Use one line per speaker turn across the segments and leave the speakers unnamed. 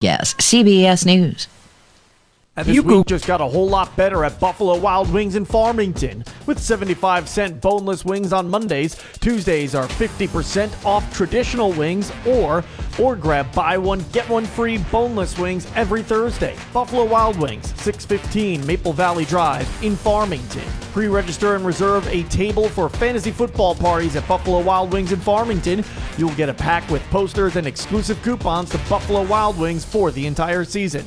Yes, CBS News.
And this week just got a whole lot better at Buffalo Wild Wings in Farmington. With 75 cent boneless wings on Mondays, Tuesdays are 50% off traditional wings, or or grab buy one get one free boneless wings every Thursday. Buffalo Wild Wings, 615 Maple Valley Drive in Farmington. Pre-register and reserve a table for fantasy football parties at Buffalo Wild Wings in Farmington. You'll get a pack with posters and exclusive coupons to Buffalo Wild Wings for the entire season.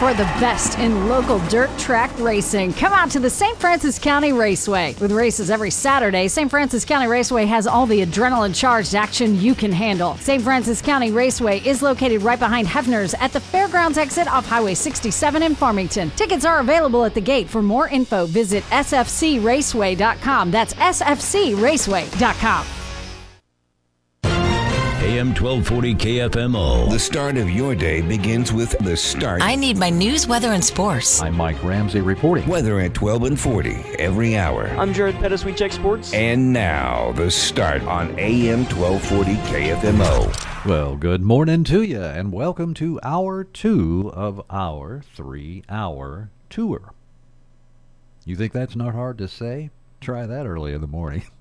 For the best in local dirt track racing, come out to the St. Francis County Raceway. With races every Saturday, St. Francis County Raceway has all the adrenaline charged action you can handle. St. Francis County Raceway is located right behind Hefner's at the Fairgrounds exit off Highway 67 in Farmington. Tickets are available at the gate. For more info, visit sfcraceway.com. That's sfcraceway.com.
AM 1240 KFMO.
The start of your day begins with the start.
I need my news, weather, and sports.
I'm Mike Ramsey reporting.
Weather at 12 and 40 every hour.
I'm Jared Pettis. We check sports.
And now, the start on AM 1240 KFMO.
Well, good morning to you, and welcome to hour two of our three hour tour. You think that's not hard to say? Try that early in the morning.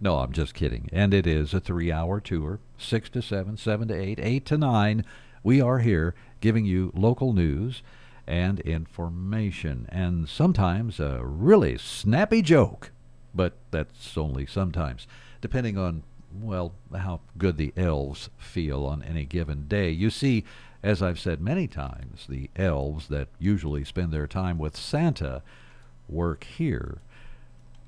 no, I'm just kidding. And it is a three hour tour 6 to 7, 7 to 8, 8 to 9. We are here giving you local news and information, and sometimes a really snappy joke. But that's only sometimes, depending on, well, how good the elves feel on any given day. You see, as I've said many times, the elves that usually spend their time with Santa work here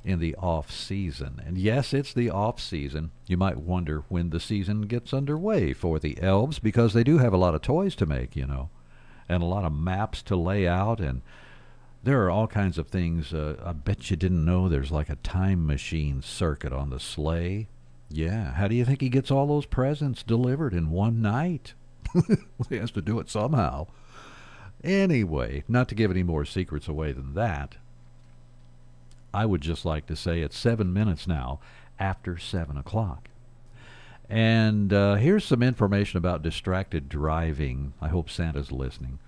in the off season. And yes, it's the off season. You might wonder when the season gets underway for the elves because they do have a lot of toys to make, you know, and a lot of maps to lay out and there are all kinds of things. Uh, I bet you didn't know there's like a time machine circuit on the sleigh. Yeah, how do you think he gets all those presents delivered in one night? he has to do it somehow. Anyway, not to give any more secrets away than that, I would just like to say it's seven minutes now after seven o'clock. And uh, here's some information about distracted driving. I hope Santa's listening.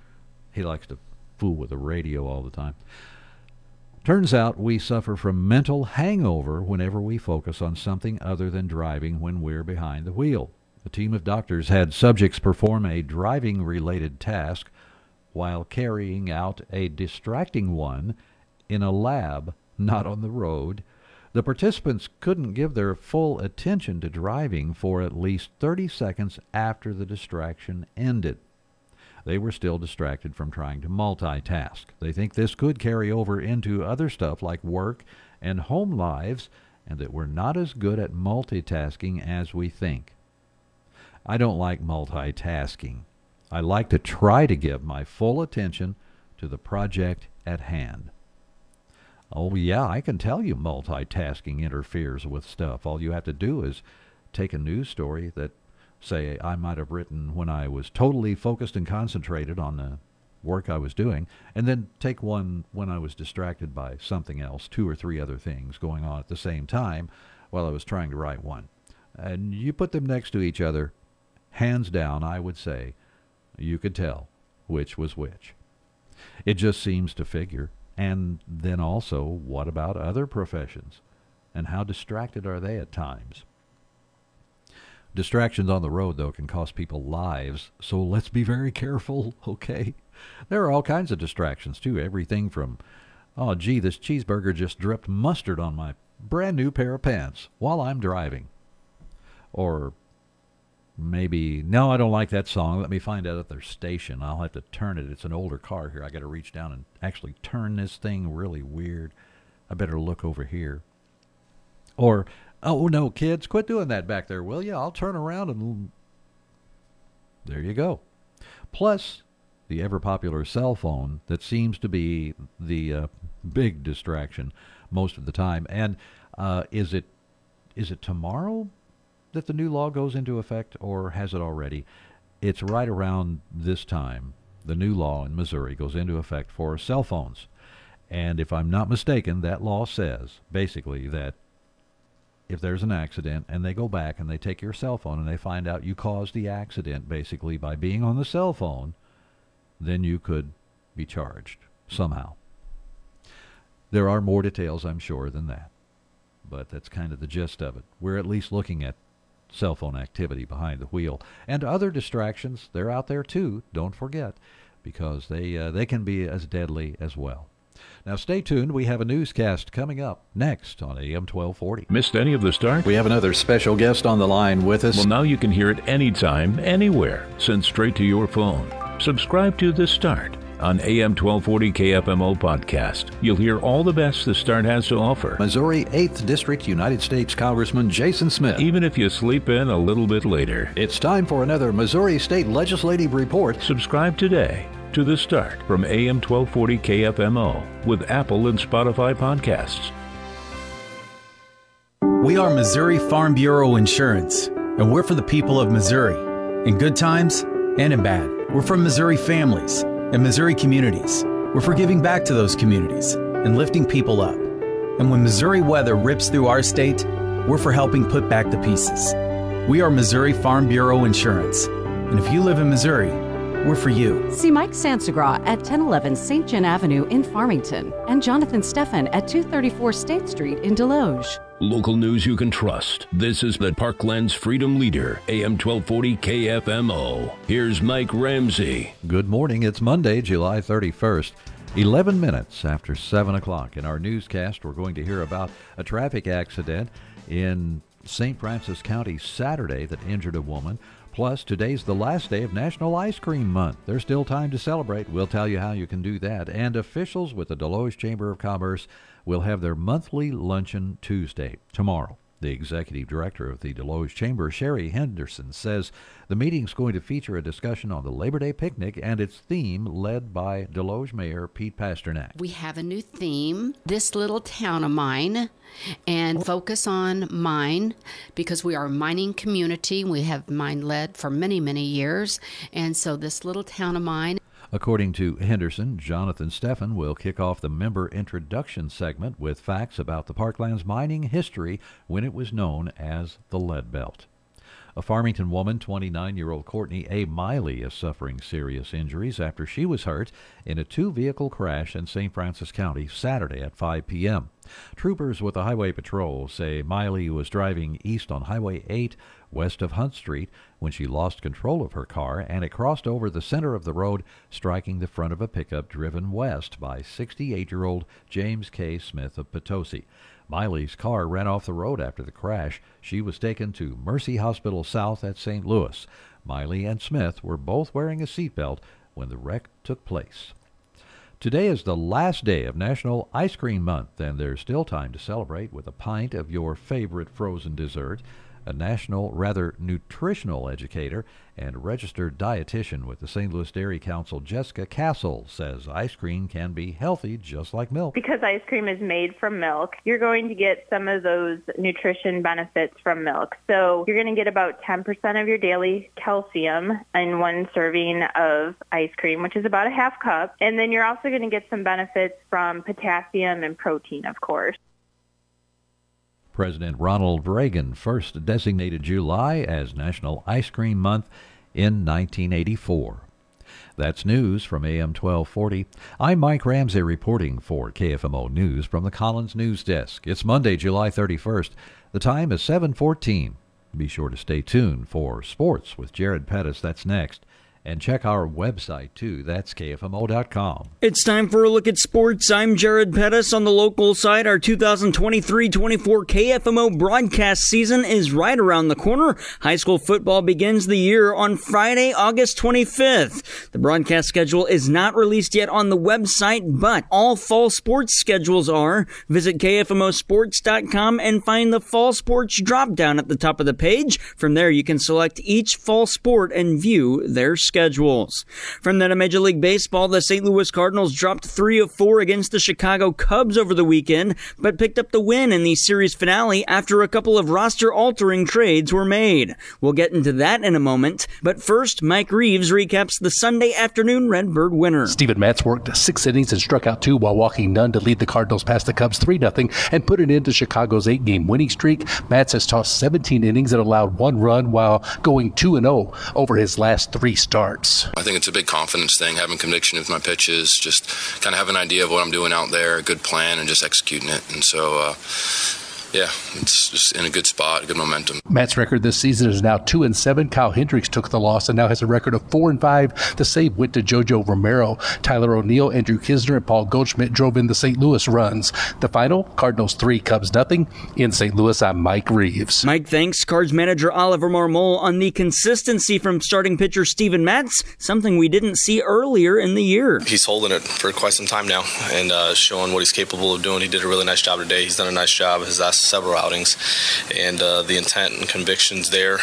He likes to fool with the radio all the time. Turns out we suffer from mental hangover whenever we focus on something other than driving when we're behind the wheel. A team of doctors had subjects perform a driving related task while carrying out a distracting one in a lab not on the road. The participants couldn't give their full attention to driving for at least 30 seconds after the distraction ended. They were still distracted from trying to multitask. They think this could carry over into other stuff like work and home lives, and that we're not as good at multitasking as we think. I don't like multitasking. I like to try to give my full attention to the project at hand. Oh, yeah, I can tell you multitasking interferes with stuff. All you have to do is take a news story that, say, I might have written when I was totally focused and concentrated on the work I was doing, and then take one when I was distracted by something else, two or three other things going on at the same time while I was trying to write one. And you put them next to each other, hands down, I would say, you could tell which was which. It just seems to figure. And then also, what about other professions? And how distracted are they at times? Distractions on the road, though, can cost people lives, so let's be very careful, okay? There are all kinds of distractions, too. Everything from, oh, gee, this cheeseburger just dripped mustard on my brand new pair of pants while I'm driving. Or maybe no i don't like that song. Let me find out at their station. I'll have to turn it. It's an older car here. I got to reach down and actually turn this thing really weird. I better look over here. Or oh no kids quit doing that back there will you i'll turn around and there you go. Plus the ever popular cell phone that seems to be the uh, big distraction most of the time. And uh, is it is it tomorrow that the new law goes into effect, or has it already? It's right around this time. The new law in Missouri goes into effect for cell phones. And if I'm not mistaken, that law says basically that if there's an accident and they go back and they take your cell phone and they find out you caused the accident basically by being on the cell phone, then you could be charged somehow. There are more details, I'm sure, than that. But that's kind of the gist of it. We're at least looking at cell phone activity behind the wheel. And other distractions, they're out there too, don't forget, because they, uh, they can be as deadly as well. Now stay tuned. We have a newscast coming up next on AM 1240.
Missed any of the start?
We have another special guest on the line with us.
Well, now you can hear it anytime, anywhere, sent straight to your phone. Subscribe to The Start on AM 1240 KFMO podcast. You'll hear all the best the Start has to offer.
Missouri 8th District United States Congressman Jason Smith.
Even if you sleep in a little bit later.
It's time for another Missouri State Legislative Report.
Subscribe today to The Start from AM 1240 KFMO with Apple and Spotify podcasts.
We are Missouri Farm Bureau Insurance, and we're for the people of Missouri, in good times and in bad. We're from Missouri families and Missouri communities. We're for giving back to those communities and lifting people up. And when Missouri weather rips through our state, we're for helping put back the pieces. We are Missouri Farm Bureau Insurance. And if you live in Missouri, we're for you.
See Mike Sansagra at 1011 St. John Avenue in Farmington and Jonathan Steffen at 234 State Street in Desloge.
Local news you can trust. This is the Parklands Freedom Leader, AM 1240 KFMO. Here's Mike Ramsey.
Good morning. It's Monday, July 31st. 11 minutes after 7 o'clock. In our newscast, we're going to hear about a traffic accident in St. Francis County Saturday that injured a woman. Plus, today's the last day of National Ice Cream Month. There's still time to celebrate. We'll tell you how you can do that. And officials with the Desloge Chamber of Commerce will have their monthly luncheon Tuesday, tomorrow. The executive director of the Desloge Chamber, Sherry Henderson, says the meeting's going to feature a discussion on the Labor Day picnic and its theme led by Desloge Mayor Pete Pasternak.
We have a new theme, this little town of mine, and focus on mine because we are a mining community. We have mine led for many, many years. And so this little town of mine
According to Henderson, Jonathan Steffen will kick off the member introduction segment with facts about the Parkland's mining history when it was known as the Lead Belt. A Farmington woman, 29 year old Courtney A. Miley, is suffering serious injuries after she was hurt in a two vehicle crash in St. Francis County Saturday at 5 p.m. Troopers with the Highway Patrol say Miley was driving east on Highway 8 west of Hunt Street when she lost control of her car and it crossed over the center of the road, striking the front of a pickup driven west by 68 year old James K. Smith of Potosi. Miley's car ran off the road after the crash. She was taken to Mercy Hospital South at St. Louis. Miley and Smith were both wearing a seatbelt when the wreck took place. Today is the last day of National Ice Cream Month, and there's still time to celebrate with a pint of your favorite frozen dessert a national, rather nutritional educator and registered dietitian with the St. Louis Dairy Council, Jessica Castle, says ice cream can be healthy just like milk.
Because ice cream is made from milk, you're going to get some of those nutrition benefits from milk. So you're going to get about 10% of your daily calcium in one serving of ice cream, which is about a half cup. And then you're also going to get some benefits from potassium and protein, of course.
President Ronald Reagan first designated July as National Ice Cream Month in 1984. That's news from AM 1240. I'm Mike Ramsey reporting for KFMO News from the Collins News Desk. It's Monday, July 31st. The time is 7:14. Be sure to stay tuned for sports with Jared Pettis. That's next and check our website too. That's KFMO.com.
It's time for a look at sports. I'm Jared Pettis on the local side. Our 2023 24 KFMO broadcast season is right around the corner. High school football begins the year on Friday, August 25th. The broadcast schedule is not released yet on the website, but all fall sports schedules are. Visit KFMOsports.com and find the fall sports drop down at the top of the page. From there, you can select each fall sport and view their schedules. From then to Major League Baseball, the St. Louis Cardinals dropped three of four against the Chicago Cubs over the weekend, but picked up the win in the series finale after a couple of roster altering trades were made. We'll get into that in a moment, but first, Mike Reeves recaps the Sunday afternoon Redbird winner.
Steven Matz worked six innings and struck out two while walking none to lead the Cardinals past the Cubs 3 0 and put an end to Chicago's eight game winning streak. Matz has tossed 17 innings and allowed one run while going 2 0 over his last three starts.
I think it's a big confidence thing, having conviction with my pitches, just kind of have an idea of what I'm doing out there, a good plan, and just executing it. And so, uh, yeah, it's just in a good spot, good momentum.
Matz's record this season is now two and seven. Kyle Hendricks took the loss and now has a record of four and five. The save went to JoJo Romero, Tyler O'Neill, Andrew Knizner, and Paul Goldschmidt drove in the St. Louis runs. The final: Cardinals three, Cubs nothing. In St. Louis, I'm Mike Reeves.
Mike thanks Cards manager Oliver Marmol on the consistency from starting pitcher Steven Matz, something we didn't see earlier in the year.
He's holding it for quite some time now and uh, showing what he's capable of doing. He did a really nice job today. He's done a nice job his last several outings, and uh, the intent and convictions there.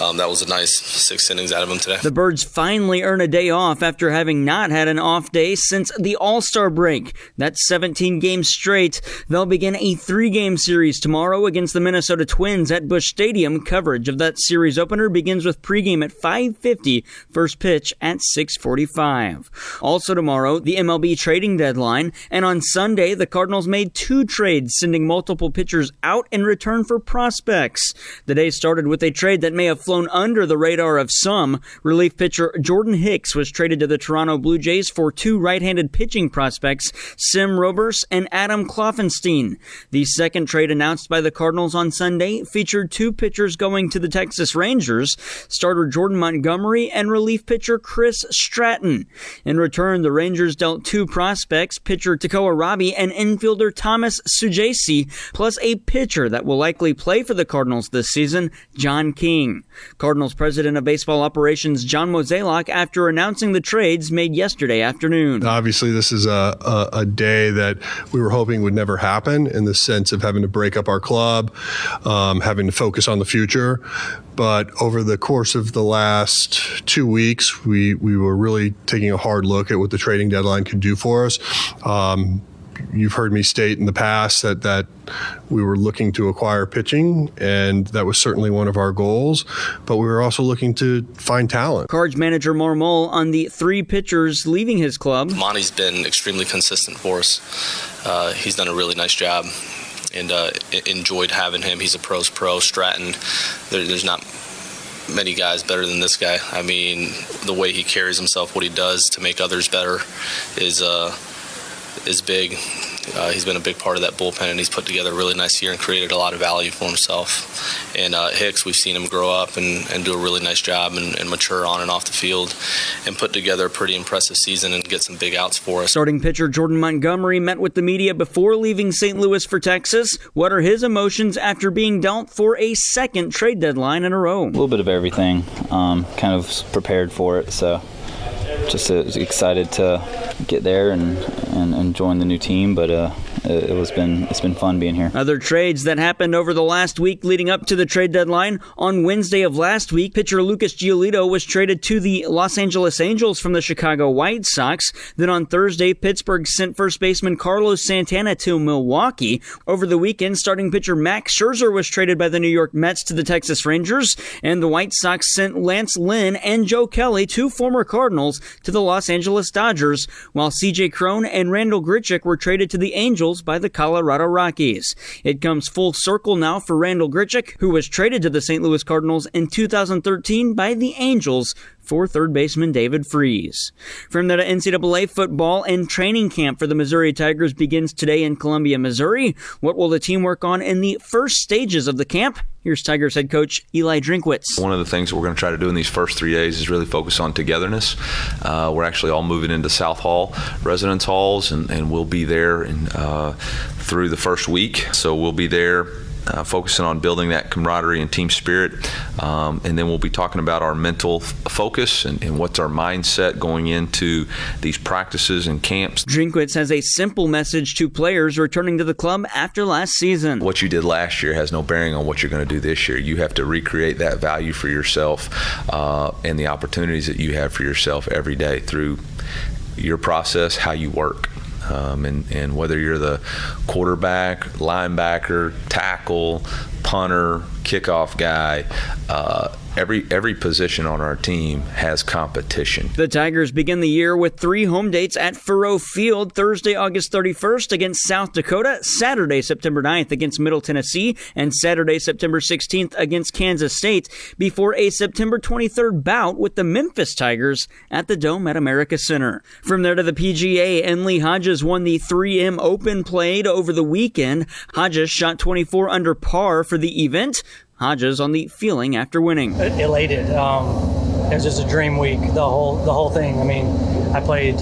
Um, that was a nice six innings out of him today.
The Birds finally earn a day off after having not had an off day since the All Star break. That's 17 games straight. They'll begin a three game series tomorrow against the Minnesota Twins at Busch Stadium. Coverage of that series opener begins with pregame at 5:50, first pitch at 6:45. Also tomorrow, the MLB trading deadline, and on Sunday, the Cardinals made two trades, sending multiple pitchers out in return for prospects. The day started with a trade that may have flown under the radar of some. Relief pitcher Jordan Hicks was traded to the Toronto Blue Jays for two right-handed pitching prospects, Sem Robberse and Adam Kloffenstein. The second trade announced by the Cardinals on Sunday featured two pitchers going to the Texas Rangers, starter Jordan Montgomery and relief pitcher Chris Stratton. In return, the Rangers dealt two prospects, pitcher Tekoah Roby and infielder Thomas Saggese, plus a pitcher that will likely play for the Cardinals this season, John King. Cardinals president of baseball operations John Mozeliak after announcing the trades made yesterday afternoon.
Obviously, this is a, a, a, day that we were hoping would never happen in the sense of having to break up our club, um, having to focus on the future. But over the course of the last two weeks, we, we were really taking a hard look at what the trading deadline could do for us. Um, you've heard me state in the past that that we were looking to acquire pitching, and that was certainly one of our goals. But we were also looking to find talent.
Cards manager Marmol on the three pitchers leaving his club.
Monty's been extremely consistent for us. Uh, he's done a really nice job. And uh, enjoyed having him. He's a pros pro. Stratton, there, there's not many guys better than this guy. I mean, the way he carries himself, what he does to make others better, is uh, is big. Uh, he's been a big part of that bullpen, and he's put together a really nice year and created a lot of value for himself. And uh, Hicks, we've seen him grow up and, and do a really nice job and, and, mature on and off the field and put together a pretty impressive season and get some big outs for us.
Starting pitcher Jordan Montgomery met with the media before leaving St. Louis for Texas. What are his emotions after being dealt for a second trade deadline in a row? A
little bit of everything. Um, kind of prepared for it, so just uh, excited to get there and, and, and join the new team. But uh, it, was been it's been fun being here.
Other trades that happened over the last week leading up to the trade deadline. On Wednesday of last week, pitcher Lucas Giolito was traded to the Los Angeles Angels from the Chicago White Sox. Then on Thursday, Pittsburgh sent first baseman Carlos Santana to Milwaukee. Over the weekend, starting pitcher Max Scherzer was traded by the New York Mets to the Texas Rangers, and the White Sox sent Lance Lynn and Joe Kelly, two former Cardinals, to the Los Angeles Dodgers, while C.J. Cron and Randal Grichuk were traded to the Angels by the Colorado Rockies. It comes full circle now for Randal Grichuk, who was traded to the St. Louis Cardinals in 2013 by the Angels for third baseman David Freese. From there to NCAA football and training camp for the Missouri Tigers begins today in Columbia, Missouri. What will the team work on in the first stages of the camp? Here's Tigers head coach Eli Drinkwitz.
One of the things we're going to try to do in these first three days is really focus on togetherness. Uh, we're actually all moving into South Hall residence halls, and, and we'll be there in, uh, through the first week. So we'll be there uh, focusing on building that camaraderie and team spirit. Um, and then we'll be talking about our mental f- focus and, and, what's our mindset going into these practices and camps.
Drinkwitz has a simple message to players returning to the club after last season.
What you did last year has no bearing on what you're going to do this year. You have to recreate that value for yourself uh, and the opportunities that you have for yourself every day through your process, how you work. Um, and, and whether you're the quarterback, linebacker, tackle, punter, kickoff guy, uh, every every position on our team has competition.
The Tigers begin the year with three home dates at Faurot Field Thursday, August 31st against South Dakota, Saturday, September 9th against Middle Tennessee, and Saturday, September 16th against Kansas State before a September 23rd bout with the Memphis Tigers at the Dome at America Center. From there to the PGA, Enley Hodges won the 3M Open played over the weekend. Hodges shot 24 under par for the event. Hodges on the feeling after winning.
Elated. Um, it was just a dream week. The whole the whole thing. I mean, I played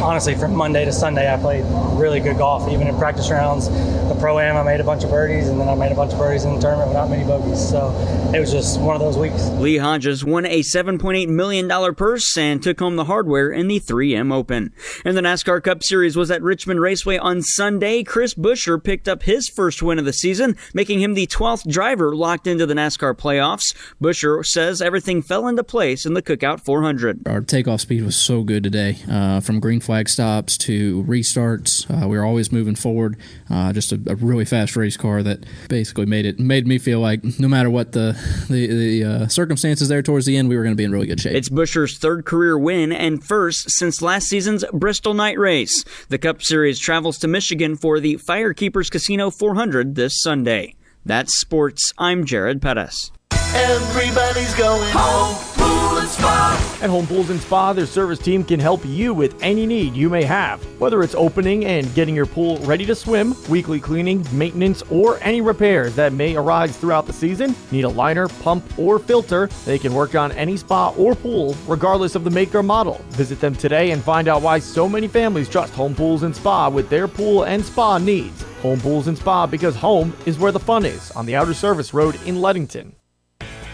honestly, from Monday to Sunday, I played really good golf. Even in practice rounds, the pro am, I made a bunch of birdies, and then I made a bunch of birdies in the tournament without many bogeys. So it was just one of those weeks.
Lee Hodges won a $7.8 million purse and took home the hardware in the 3M Open. And the NASCAR Cup Series was at Richmond Raceway on Sunday. Chris Buescher picked up his first win of the season, making him the 12th driver locked into the NASCAR playoffs. Buescher says everything fell into place in the Cookout 400.
Our takeoff speed was so good today, uh, from green flag stops to restarts. Uh, we were always moving forward. Uh, just a, a, really fast race car that basically made it made me feel like no matter what the the, the uh, circumstances there towards the end, we were going to be in really good shape.
It's Buescher's third career win and first since last season's Bristol Night Race. The Cup Series travels to Michigan for the Firekeepers Casino 400 this Sunday. That's sports. I'm Jared Pettis.
Everybody's going home. Pool and Spa.
At Home Pools and Spa, their service team can help you with any need you may have. Whether it's opening and getting your pool ready to swim, weekly cleaning, maintenance, or any repairs that may arise throughout the season, need a liner, pump, or filter, they can work on any spa or pool, regardless of the make or model. Visit them today and find out why so many families trust Home Pools and Spa with their pool and spa needs. Home Pools and Spa because home is where the fun is on the Outer Service Road in Leadington.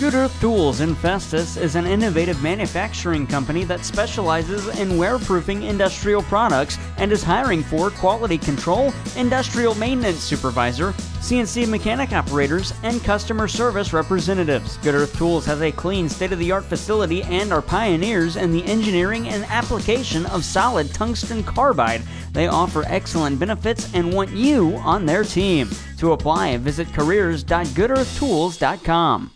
Good Earth Tools in Festus is an innovative manufacturing company that specializes in wearproofing industrial products and is hiring for quality control, industrial maintenance supervisor, CNC mechanic operators, and customer service representatives. Good Earth Tools has a clean, state of the art facility and are pioneers in the engineering and application of solid tungsten carbide. They offer excellent benefits and want you on their team. To apply, visit careers.goodearthtools.com.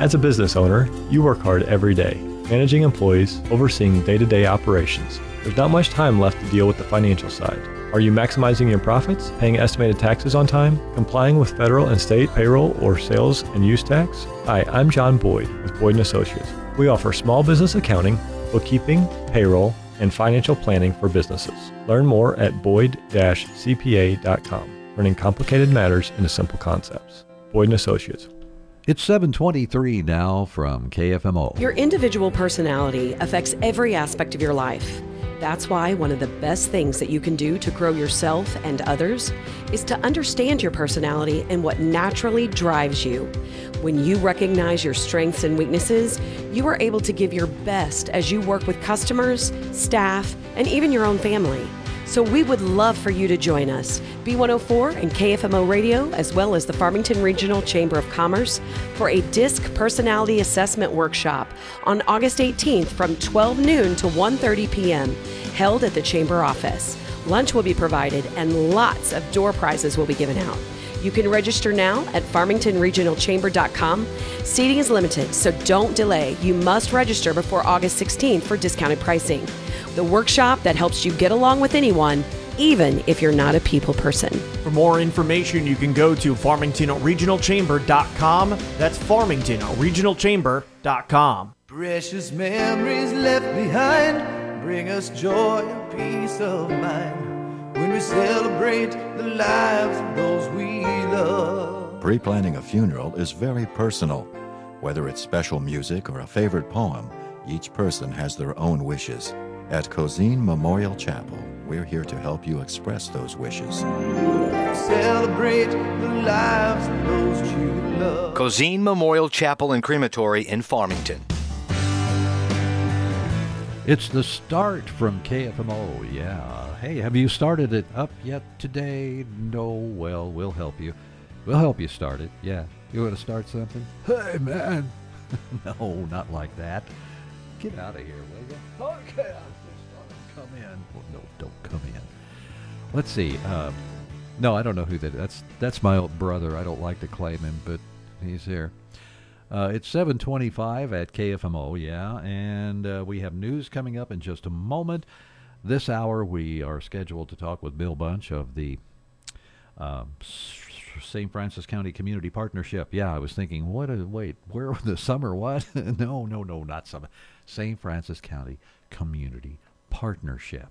As a business owner, you work hard every day, managing employees, overseeing day to day operations. There's not much time left to deal with the financial side. Are you maximizing your profits, paying estimated taxes on time, complying with federal and state payroll or sales and use tax? Hi, I'm John Boyd with Boyd & Associates. We offer small business accounting, bookkeeping, payroll, and financial planning for businesses. Learn more at boyd-cpa.com, turning complicated matters into simple concepts. Boyd & Associates,
it's 723 now from KFMO.
Your individual personality affects every aspect of your life. That's why one of the best things that you can do to grow yourself and others is to understand your personality and what naturally drives you. When you recognize your strengths and weaknesses, you are able to give your best as you work with customers, staff, and even your own family. So we would love for you to join us, B104 and KFMO Radio, as well as the Farmington Regional Chamber of Commerce, for a DISC personality assessment workshop on August 18th from 12 noon to 1:30 p.m., held at the chamber office. Lunch will be provided and lots of door prizes will be given out. You can register now at farmingtonregionalchamber.com. Seating is limited, so don't delay. You must register before August 16th for discounted pricing. The workshop that helps you get along with anyone even if you're not a people person.
For more information, you can go to farmingtonregionalchamber.com. That's farmingtonregionalchamber.com.
Precious memories left behind bring us joy and peace of mind when we celebrate the lives of those we love.
Pre planning a funeral is very personal. Whether it's special music or a favorite poem, each person has their own wishes. At Cozean Memorial Chapel, we're here to help you express those wishes.
Celebrate the lives of those you love.
Cozean Memorial Chapel and Crematory in Farmington.
It's the start from KFMO. Yeah. Hey, have you started it up yet today? No. Well, we'll help you. We'll help you start it. Yeah. You want to start something? Hey, man. no, not like that. Get out of here, will you? Okay. Come in. Well, no, don't come in. Let's see. Uh, no, I don't know who that. That's that's my old brother. I don't like to claim him, but he's here. Uh, it's 725 at KFMO, yeah, and uh, we have news coming up in just a moment. This hour, we are scheduled to talk with Bill Bunch of the um, St. Francis County Community Partnership. Yeah, I was thinking, what? A, wait, where the summer? What? no, no, no, not summer. St. Francis County Community Partnership.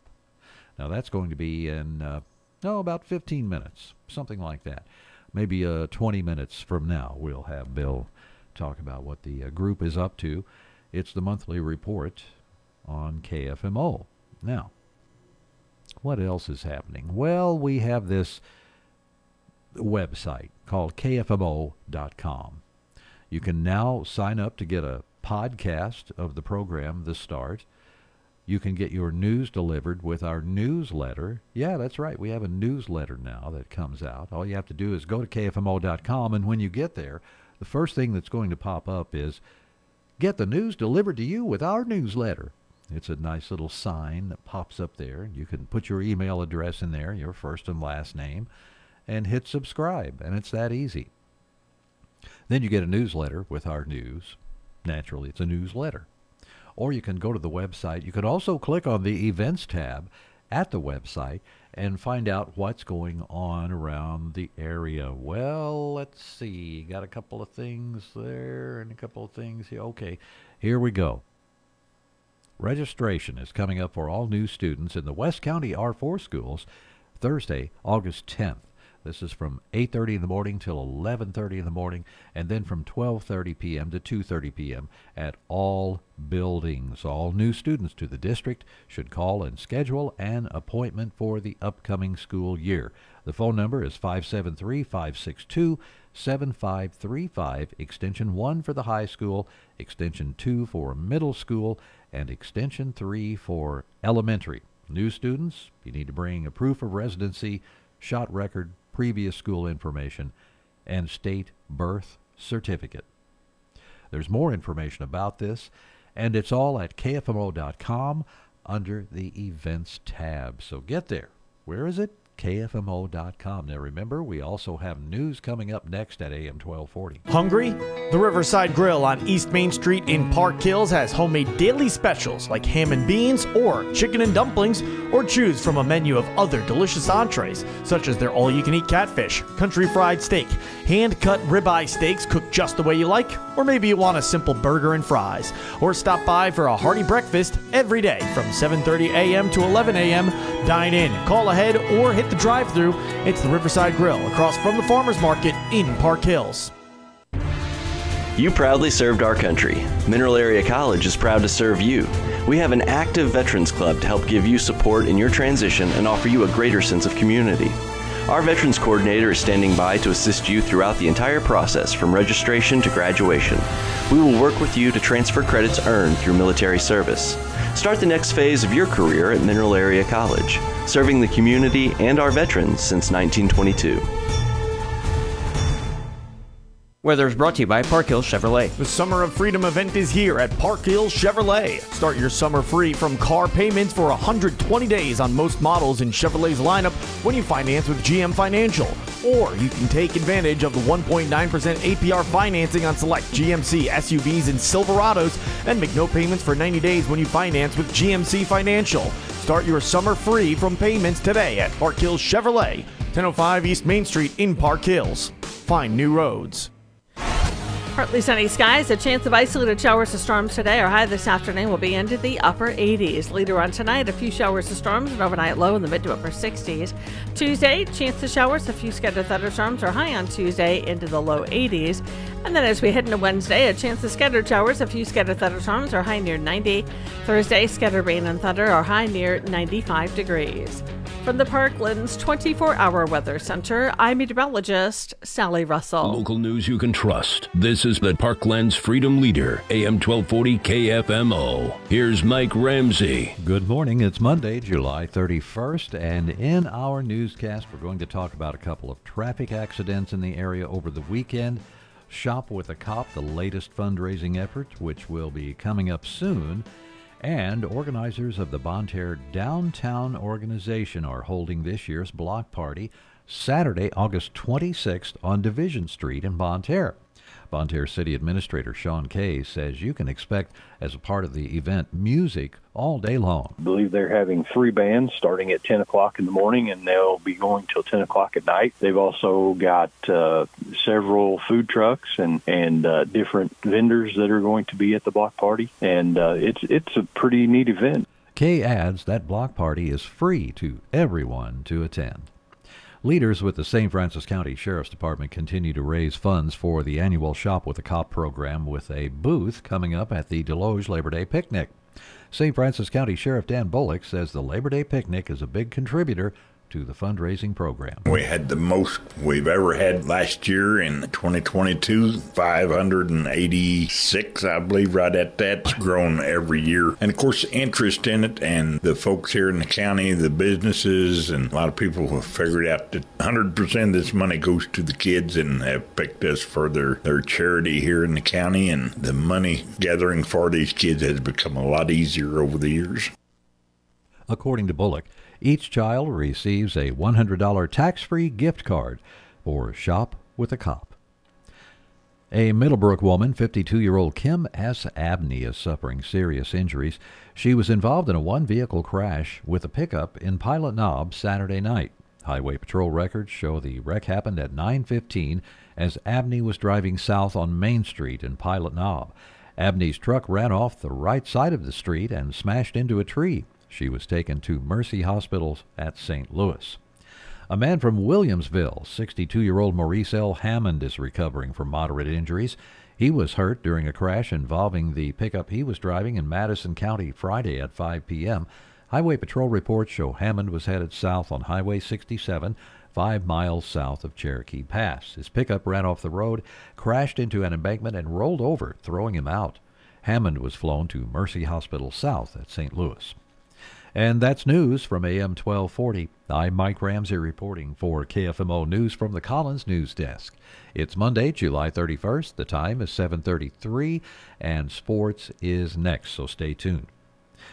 Now that's going to be in uh, no about 15 minutes, something like that. Maybe uh, 20 minutes from now, we'll have Bill talk about what the uh, group is up to. It's the monthly report on KFMO. Now, what else is happening? Well, we have this website called kfmo.com. You can now sign up to get a podcast of the program, The Start. You can get your news delivered with our newsletter. Yeah, that's right. We have a newsletter now that comes out. All you have to do is go to kfmo.com, and when you get there, the first thing that's going to pop up is get the news delivered to you with our newsletter. It's a nice little sign that pops up there. You can put your email address in there, your first and last name, and hit subscribe, and it's that easy. Then you get a newsletter with our news. Naturally, it's a newsletter. Or you can go to the website. You can also click on the events tab at the website and find out what's going on around the area. Well, let's see. Got a couple of things there and a couple of things here. Okay, here we go. Registration is coming up for all new students in the West County R4 schools Thursday, August 10th. This is from 8:30 in the morning till 11:30 in the morning and then from 12:30 p.m. to 2:30 p.m. at all buildings. All new students to the district should call and schedule an appointment for the upcoming school year. The phone number is 573-562-7535 extension 1 for the high school, extension 2 for middle school and extension 3 for elementary. New students, you need to bring a proof of residency, shot record, previous school information, and state birth certificate. There's more information about this, and it's all at kfmo.com under the events tab. So get there. Where is it? KFMO.com. Now remember, we also have news coming up next at AM 1240.
Hungry? The Riverside Grill on East Main Street in Park Hills has homemade daily specials like ham and beans or chicken and dumplings, or choose from a menu of other delicious entrees, such as their all you can eat catfish, country fried steak, hand cut ribeye steaks cooked just the way you like, or maybe you want a simple burger and fries. Or stop by for a hearty breakfast every day from 7:30 a.m. to 11 a.m. Dine in, call ahead, or hit the drive-through. It's the Riverside Grill across from the Farmers Market in Park Hills.
You proudly served our country. Mineral Area College is proud to serve you. We have an active Veterans Club to help give you support in your transition and offer you a greater sense of community. Our Veterans Coordinator is standing by to assist you throughout the entire process from registration to graduation. We will work with you to transfer credits earned through military service. Start the next phase of your career at Mineral Area College, serving the community and our veterans since 1922.
Weather is brought to you by Park Hills Chevrolet.
The Summer of Freedom event is here at Park Hills Chevrolet. Start your summer free from car payments for 120 days on most models in Chevrolet's lineup when you finance with GM Financial. Or you can take advantage of the 1.9% APR financing on select GMC SUVs and Silverados and make no payments for 90 days when you finance with GMC Financial. Start your summer free from payments today at Park Hills Chevrolet, 1005 East Main Street in Park Hills. Find new roads.
Partly sunny skies, a chance of isolated showers or storms today. Our high this afternoon will be into the upper 80s. Later on tonight, a few showers or storms, an overnight low in the mid to upper 60s. Tuesday, chance of showers, a few scattered thunderstorms are high on Tuesday into the low 80s. And then as we head into Wednesday, a chance of scattered showers, a few scattered thunderstorms are high near 90. Thursday, scattered rain and thunder are high near 95 degrees. From the Parklands 24 hour weather center, I'm meteorologist Sally Russell.
Local news you can trust. This is the Parklands Freedom Leader, AM 1240 KFMO. Here's Mike Ramsey.
Good morning. It's Monday, July 31st, and in our newscast, we're going to talk about a couple of traffic accidents in the area over the weekend. Shop with a Cop, the latest fundraising effort, which will be coming up soon. And organizers of the Bonne Terre Downtown Organization are holding this year's block party Saturday, August 26th on Division Street in Bonne Terre. Terre City Administrator Sean Kay says you can expect, as a part of the event, music all day long.
I believe they're having three bands starting at 10 o'clock in the morning, and they'll be going till 10 o'clock at night. They've also got uh, several food trucks and and uh, different vendors that are going to be at the block party, and uh, it's it's a pretty neat event.
Kay adds that block party is free to everyone to attend. Leaders with the St. Francis County Sheriff's Department continue to raise funds for the annual Shop with a Cop program with a booth coming up at the Desloge Labor Day Picnic. St. Francis County Sheriff Dan Bullock says the Labor Day Picnic is a big contributor to the fundraising program.
We had the most we've ever had last year in 2022, 586, I believe, right at that. It's grown every year. And of course, interest in it and the folks here in the county, the businesses, and a lot of people have figured out that 100% of this money goes to the kids and have picked us for their, their charity here in the county. And the money gathering for these kids has become a lot easier over the years.
According to Bullock, each child receives a $100 tax free gift card for Shop with a Cop. A Middlebrook woman, 52 year old Kim S. Abney, is suffering serious injuries. She was involved in a one vehicle crash with a pickup in Pilot Knob Saturday night. Highway Patrol records show the wreck happened at 9:15 as Abney was driving south on Main Street in Pilot Knob. Abney's truck ran off the right side of the street and smashed into a tree. She was taken to Mercy Hospital at St. Louis. A man from Williamsville, 62 year old Maurice L. Hammond, is recovering from moderate injuries. He was hurt during a crash involving the pickup he was driving in Madison County Friday at 5 p.m. Highway Patrol reports show Hammond was headed south on Highway 67, five miles south of Cherokee Pass. His pickup ran off the road, crashed into an embankment, and rolled over, throwing him out. Hammond was flown to Mercy Hospital South at St. Louis. And that's news from AM 1240. I'm Mike Ramsey reporting for KFMO News from the Collins News Desk. It's Monday, July 31st. The time is 7:33 and sports is next, so stay tuned.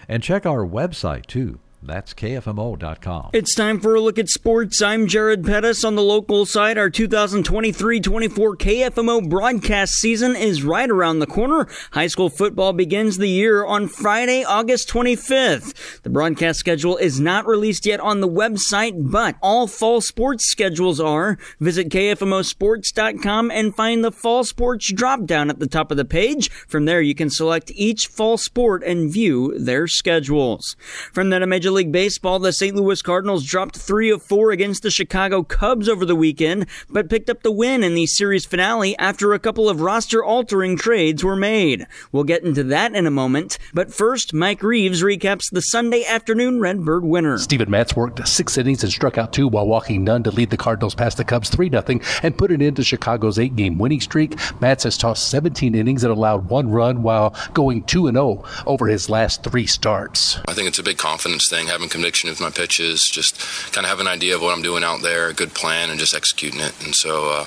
And check our website too. That's KFMO.com.
It's time for a look at sports. I'm Jared Pettis on the local side. Our 2023 24 KFMO broadcast season is right around the corner. High school football begins the year on Friday, August 25th. The broadcast schedule is not released yet on the website, but all fall sports schedules are. Visit KFMOsports.com and find the fall sports drop down at the top of the page. From there, you can select each fall sport and view their schedules. From that, a Major League Baseball, the St. Louis Cardinals dropped three of four against the Chicago Cubs over the weekend, but picked up the win in the series finale after a couple of roster altering trades were made. We'll get into that in a moment, but first, Mike Reeves recaps the Sunday afternoon Redbird winner.
Steven Matz worked six innings and struck out two while walking none to lead the Cardinals past the Cubs 3 0 and put it into Chicago's eight game winning streak. Matz has tossed 17 innings and allowed one run while going 2 0 over his last three starts.
I think it's a big confidence thing, having conviction with my pitches, just kind of have an idea of what I'm doing out there, a good plan, and just executing it. And so, uh,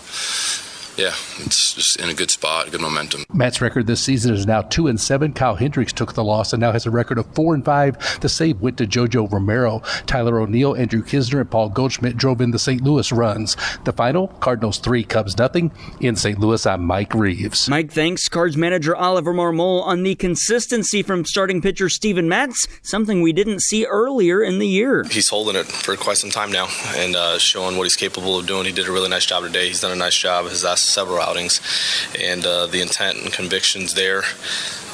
yeah, it's just in a good spot, good momentum.
Matz's record this season is now two and seven. Kyle Hendricks took the loss and now has a record of four and five. The save went to Jojo Romero. Tyler O'Neill, Andrew Knizner, and Paul Goldschmidt drove in the St. Louis runs. The final: Cardinals three, Cubs nothing. In St. Louis, I'm Mike Reeves.
Mike thanks Cards manager Oliver Marmol on the consistency from starting pitcher Steven Matz, something we didn't see earlier in the year.
He's holding it for quite some time now and uh, showing what he's capable of doing. He did a really nice job today. He's done a nice job his last several outings, and uh, the intent and convictions there.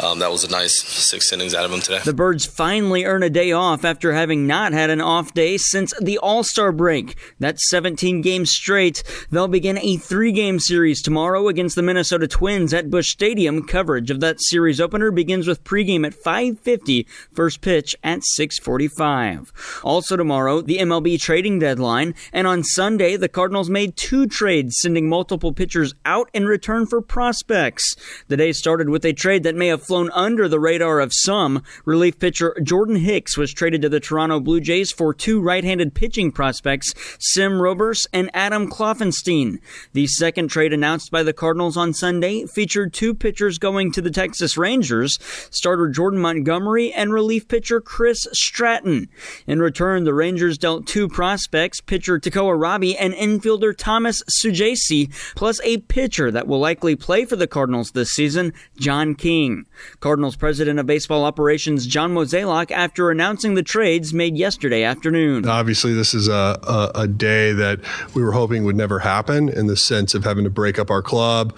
Um, that was a nice six innings out of him today.
The Birds finally earn a day off after having not had an off day since the All Star break. That's 17 games straight. They'll begin a three game series tomorrow against the Minnesota Twins at Busch Stadium. Coverage of that series opener begins with pregame at 5:50, first pitch at 6:45. Also tomorrow, the MLB trading deadline, and on Sunday, the Cardinals made two trades, sending multiple pitchers out in return for prospects. The day started with a trade that may have flown under the radar of some. Relief pitcher Jordan Hicks was traded to the Toronto Blue Jays for two right-handed pitching prospects, Sem Robberse and Adam Kloffenstein. The second trade announced by the Cardinals on Sunday featured two pitchers going to the Texas Rangers, starter Jordan Montgomery and relief pitcher Chris Stratton. In return, the Rangers dealt two prospects, pitcher Tekoah Roby and infielder Thomas Saggese, plus a pitcher that will likely play for the Cardinals this season, John King. Cardinals president of baseball operations John Mozeliak after announcing the trades made yesterday afternoon.
Obviously, this is a, a, a, day that we were hoping would never happen in the sense of having to break up our club,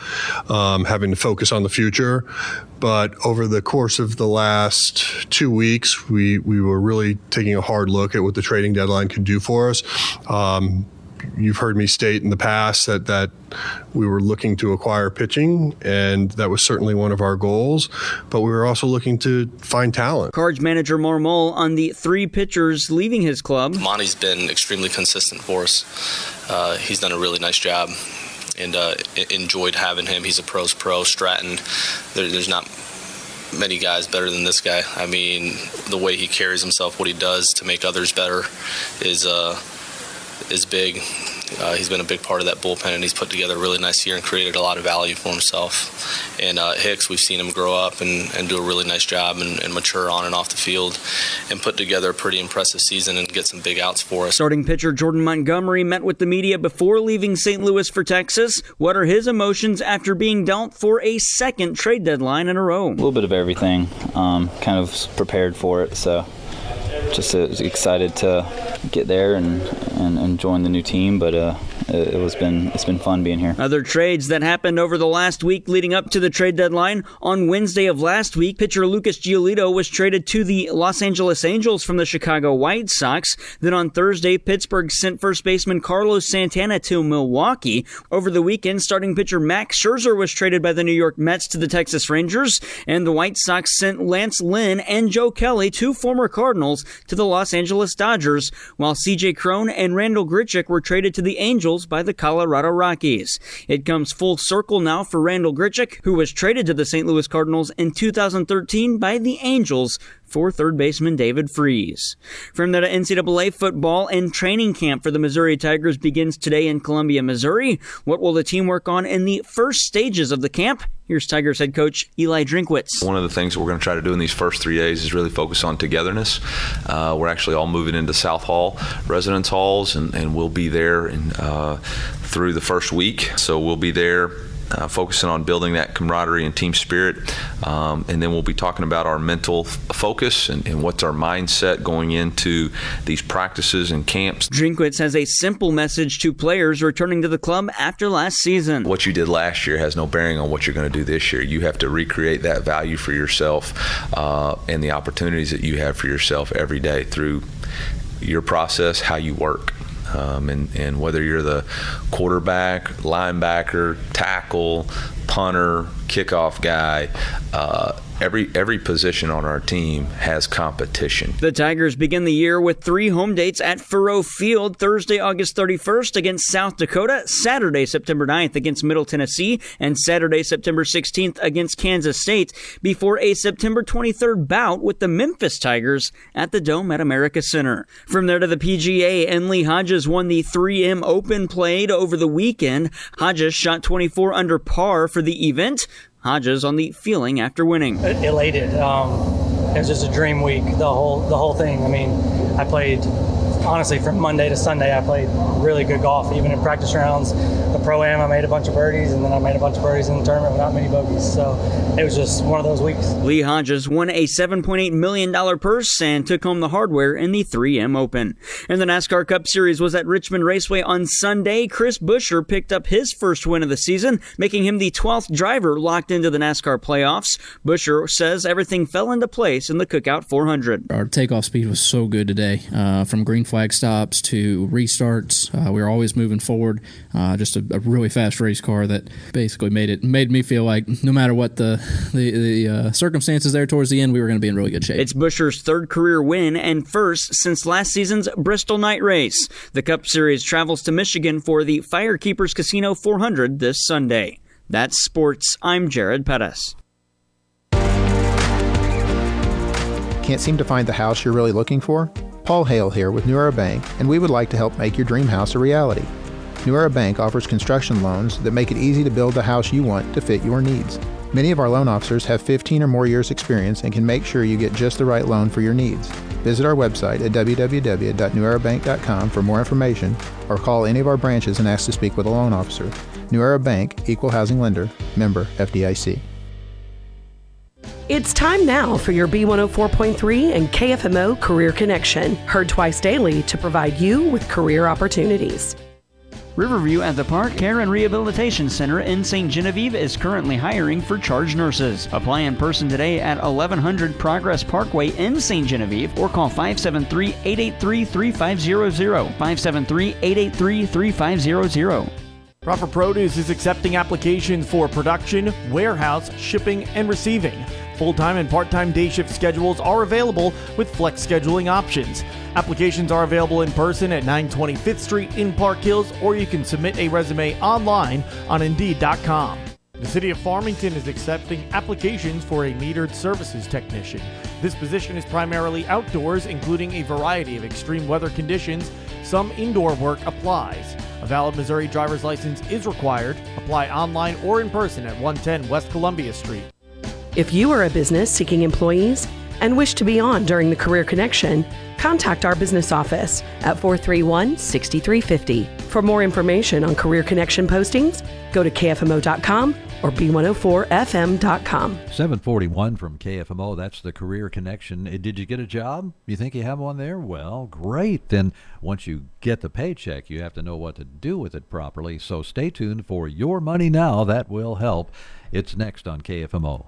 um, having to focus on the future. But over the course of the last two weeks, we, we were really taking a hard look at what the trading deadline could do for us. Um, you've heard me state in the past that that we were looking to acquire pitching, and that was certainly one of our goals. But we were also looking to find talent.
Cards manager Marmol on the three pitchers leaving his club.
Monty's been extremely consistent for us. Uh, he's done a really nice job. And uh, enjoyed having him. He's a pros pro. Stratton, there, there's not many guys better than this guy. I mean, the way he carries himself, what he does to make others better, is uh, is big. Uh, he's been a big part of that bullpen, and he's put together a really nice year and created a lot of value for himself. And uh, Hicks, we've seen him grow up and, and do a really nice job and, and, mature on and off the field and put together a pretty impressive season and get some big outs for us.
Starting pitcher Jordan Montgomery met with the media before leaving St. Louis for Texas. What are his emotions after being dealt for a second trade deadline in a row?
A little bit of everything. Um, kind of prepared for it, so just uh, excited to get there and, and, and join the new team. But uh, it was been it's been fun being here.
Other trades that happened over the last week leading up to the trade deadline. On Wednesday of last week, pitcher Lucas Giolito was traded to the Los Angeles Angels from the Chicago White Sox. Then on Thursday, Pittsburgh sent first baseman Carlos Santana to Milwaukee. Over the weekend, starting pitcher Max Scherzer was traded by the New York Mets to the Texas Rangers, and the White Sox sent Lance Lynn and Joe Kelly, two former Cardinals, to the Los Angeles Dodgers, while CJ Cron and Randal Grichuk were traded to the Angels by the Colorado Rockies. It comes full circle now for Randal Grichuk, who was traded to the St. Louis Cardinals in 2013 by the Angels for third baseman David Freese. From the NCAA football and training camp for the Missouri Tigers begins today in Columbia, Missouri. What will the team work on in the first stages of the camp? Here's Tigers head coach Eli Drinkwitz.
One of the things we're going to try to do in these first three days is really focus on togetherness. Uh, we're actually all moving into South Hall residence halls, and, and we'll be there in, uh, through the first week. So we'll be there uh, focusing on building that camaraderie and team spirit. Um, and then we'll be talking about our mental f- focus and, and, what's our mindset going into these practices and camps.
Drinkwitz has a simple message to players returning to the club after last season.
What you did last year has no bearing on what you're going to do this year. You have to recreate that value for yourself uh, and the opportunities that you have for yourself every day through your process, how you work. Um, and, and whether you're the quarterback, linebacker, tackle, punter, kickoff guy. Uh, every every position on our team has competition.
The Tigers begin the year with three home dates at Faurot Field Thursday, August 31st against South Dakota, Saturday, September 9th against Middle Tennessee, and Saturday, September 16th against Kansas State before a September 23rd bout with the Memphis Tigers at the Dome at America Center. From there to the PGA, and Lee Hodges won the 3M Open played over the weekend. Hodges shot 24 under par for the event. Hodges on the feeling after winning.
Elated. Um, it was just a dream week. The whole the whole thing. I mean, I played honestly from Monday to Sunday. I played really good golf, even in practice rounds. The pro am, I made a bunch of birdies, and then I made a bunch of birdies in the tournament without many bogeys. So it was just one of those weeks.
Lee Hodges won a $7.8 million purse and took home the hardware in the 3M Open. And the NASCAR Cup Series was at Richmond Raceway on Sunday. Chris Buescher picked up his first win of the season, making him the 12th driver locked into the NASCAR playoffs. Buescher says everything fell into place in the Cookout 400.
Our takeoff speed was so good today, uh, from green flag stops to restarts. Uh, we were always moving forward. Uh, just a, a, really fast race car that basically made it made me feel like no matter what the the, the uh, circumstances there towards the end, we were going to be in really good shape.
It's Buescher's third career win and first since last season's Bristol Night Race. The Cup Series travels to Michigan for the Firekeepers Casino 400 this Sunday. That's sports. I'm Jared Pettis.
Can't seem to find the house you're really looking for? Paul Hale here with New Era Bank, and we would like to help make your dream house a reality. New Era Bank offers construction loans that make it easy to build the house you want to fit your needs. Many of our loan officers have 15 or more years' experience and can make sure you get just the right loan for your needs. Visit our website at www.newerabank.com for more information or call any of our branches and ask to speak with a loan officer. New Era Bank, Equal Housing Lender, member FDIC.
It's time now for your B104.3 and KFMO Career Connection, heard twice daily to provide you with career opportunities.
Riverview at the Park Care and Rehabilitation Center in St. Genevieve is currently hiring for charge nurses. Apply in person today at 1100 Progress Parkway in St. Genevieve or call 573 883 3500. 573 883 3500.
Proper Produce is accepting applications for production, warehouse, shipping, and receiving. Full time and part time day shift schedules are available with flex scheduling options. Applications are available in person at 925th Street in Park Hills, or you can submit a resume online on Indeed.com. The City of Farmington is accepting applications for a metered services technician. This position is primarily outdoors, including a variety of extreme weather conditions. Some indoor work applies. A valid Missouri driver's license is required. Apply online or in person at 110 West Columbia Street.
If you are a business seeking employees and wish to be on during the Career Connection, contact our business office at 431 6350. For more information on Career Connection postings, go to kfmo.com or b104fm.com.
741 from KFMO, that's the Career Connection. Uh, did you get a job? You think you have one there? Well, great. Then once you get the paycheck, you have to know what to do with it properly. So stay tuned for Your Money Now. That will help. It's next on KFMO.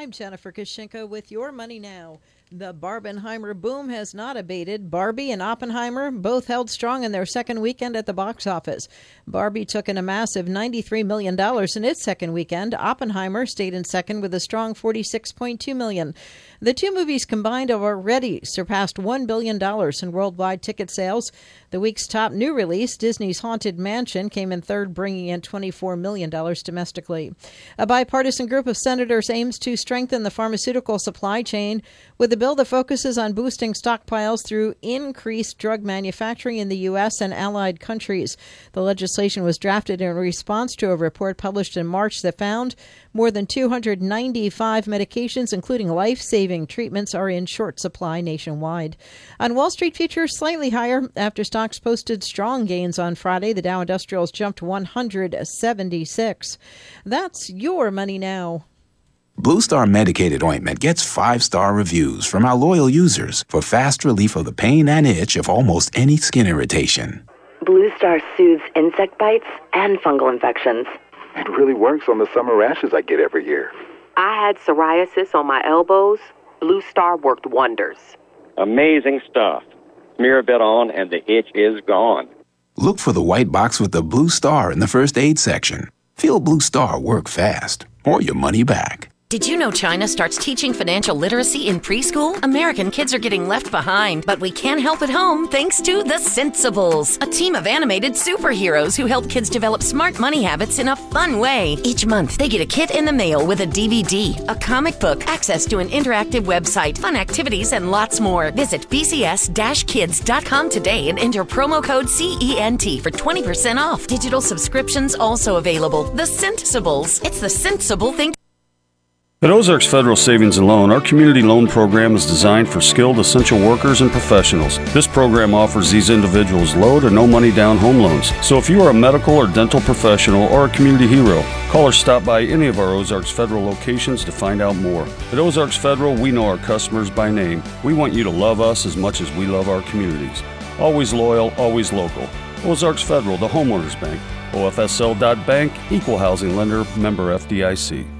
I'm Jennifer Kashinka with Your Money Now. The Barbenheimer boom has not abated. Barbie and Oppenheimer both held strong in their second weekend at the box office. Barbie took in a massive $93 million in its second weekend. Oppenheimer stayed in second with a strong $46.2 million. The two movies combined have already surpassed $1 billion in worldwide ticket sales. The week's top new release, Disney's Haunted Mansion, came in third, bringing in $24 million domestically. A bipartisan group of senators aims to strengthen the pharmaceutical supply chain with a bill that focuses on boosting stockpiles through increased drug manufacturing in the U.S. and allied countries. The legislation was drafted in response to a report published in March that found more than 295 medications, including life saving saving treatments are in short supply nationwide. On Wall Street, futures slightly higher after stocks posted strong gains on Friday. The Dow Industrials jumped 176. That's your money now.
Blue Star medicated ointment gets five star reviews from our loyal users for fast relief of the pain and itch of almost any skin irritation.
Blue Star soothes insect bites and fungal infections.
It really works on the summer rashes I get every year.
I had psoriasis on my elbows. Blue Star worked wonders.
Amazing stuff. Smear a bit on and the itch is gone.
Look for the white box with the blue star in the first aid section. Feel Blue Star work fast or your money back.
Did you know China starts teaching financial literacy in preschool? American kids are getting left behind, but we can help at home thanks to The Sensibles, a team of animated superheroes who help kids develop smart money habits in a fun way. Each month, they get a kit in the mail with a DVD, a comic book, access to an interactive website, fun activities, and lots more. Visit bcs-kids.com today and enter promo code CENT for 20% off. Digital subscriptions also available. The Sensibles. It's the sensible thing.
At Ozarks Federal Savings and Loan, our community loan program is designed for skilled essential workers and professionals. This program offers these individuals low to no money down home loans. So if you are a medical or dental professional or a community hero, call or stop by any of our Ozarks Federal locations to find out more. At Ozarks Federal, we know our customers by name. We want you to love us as much as we love our communities. Always loyal, always local. Ozarks Federal, the homeowners bank. OFSL.bank, equal housing lender, member FDIC.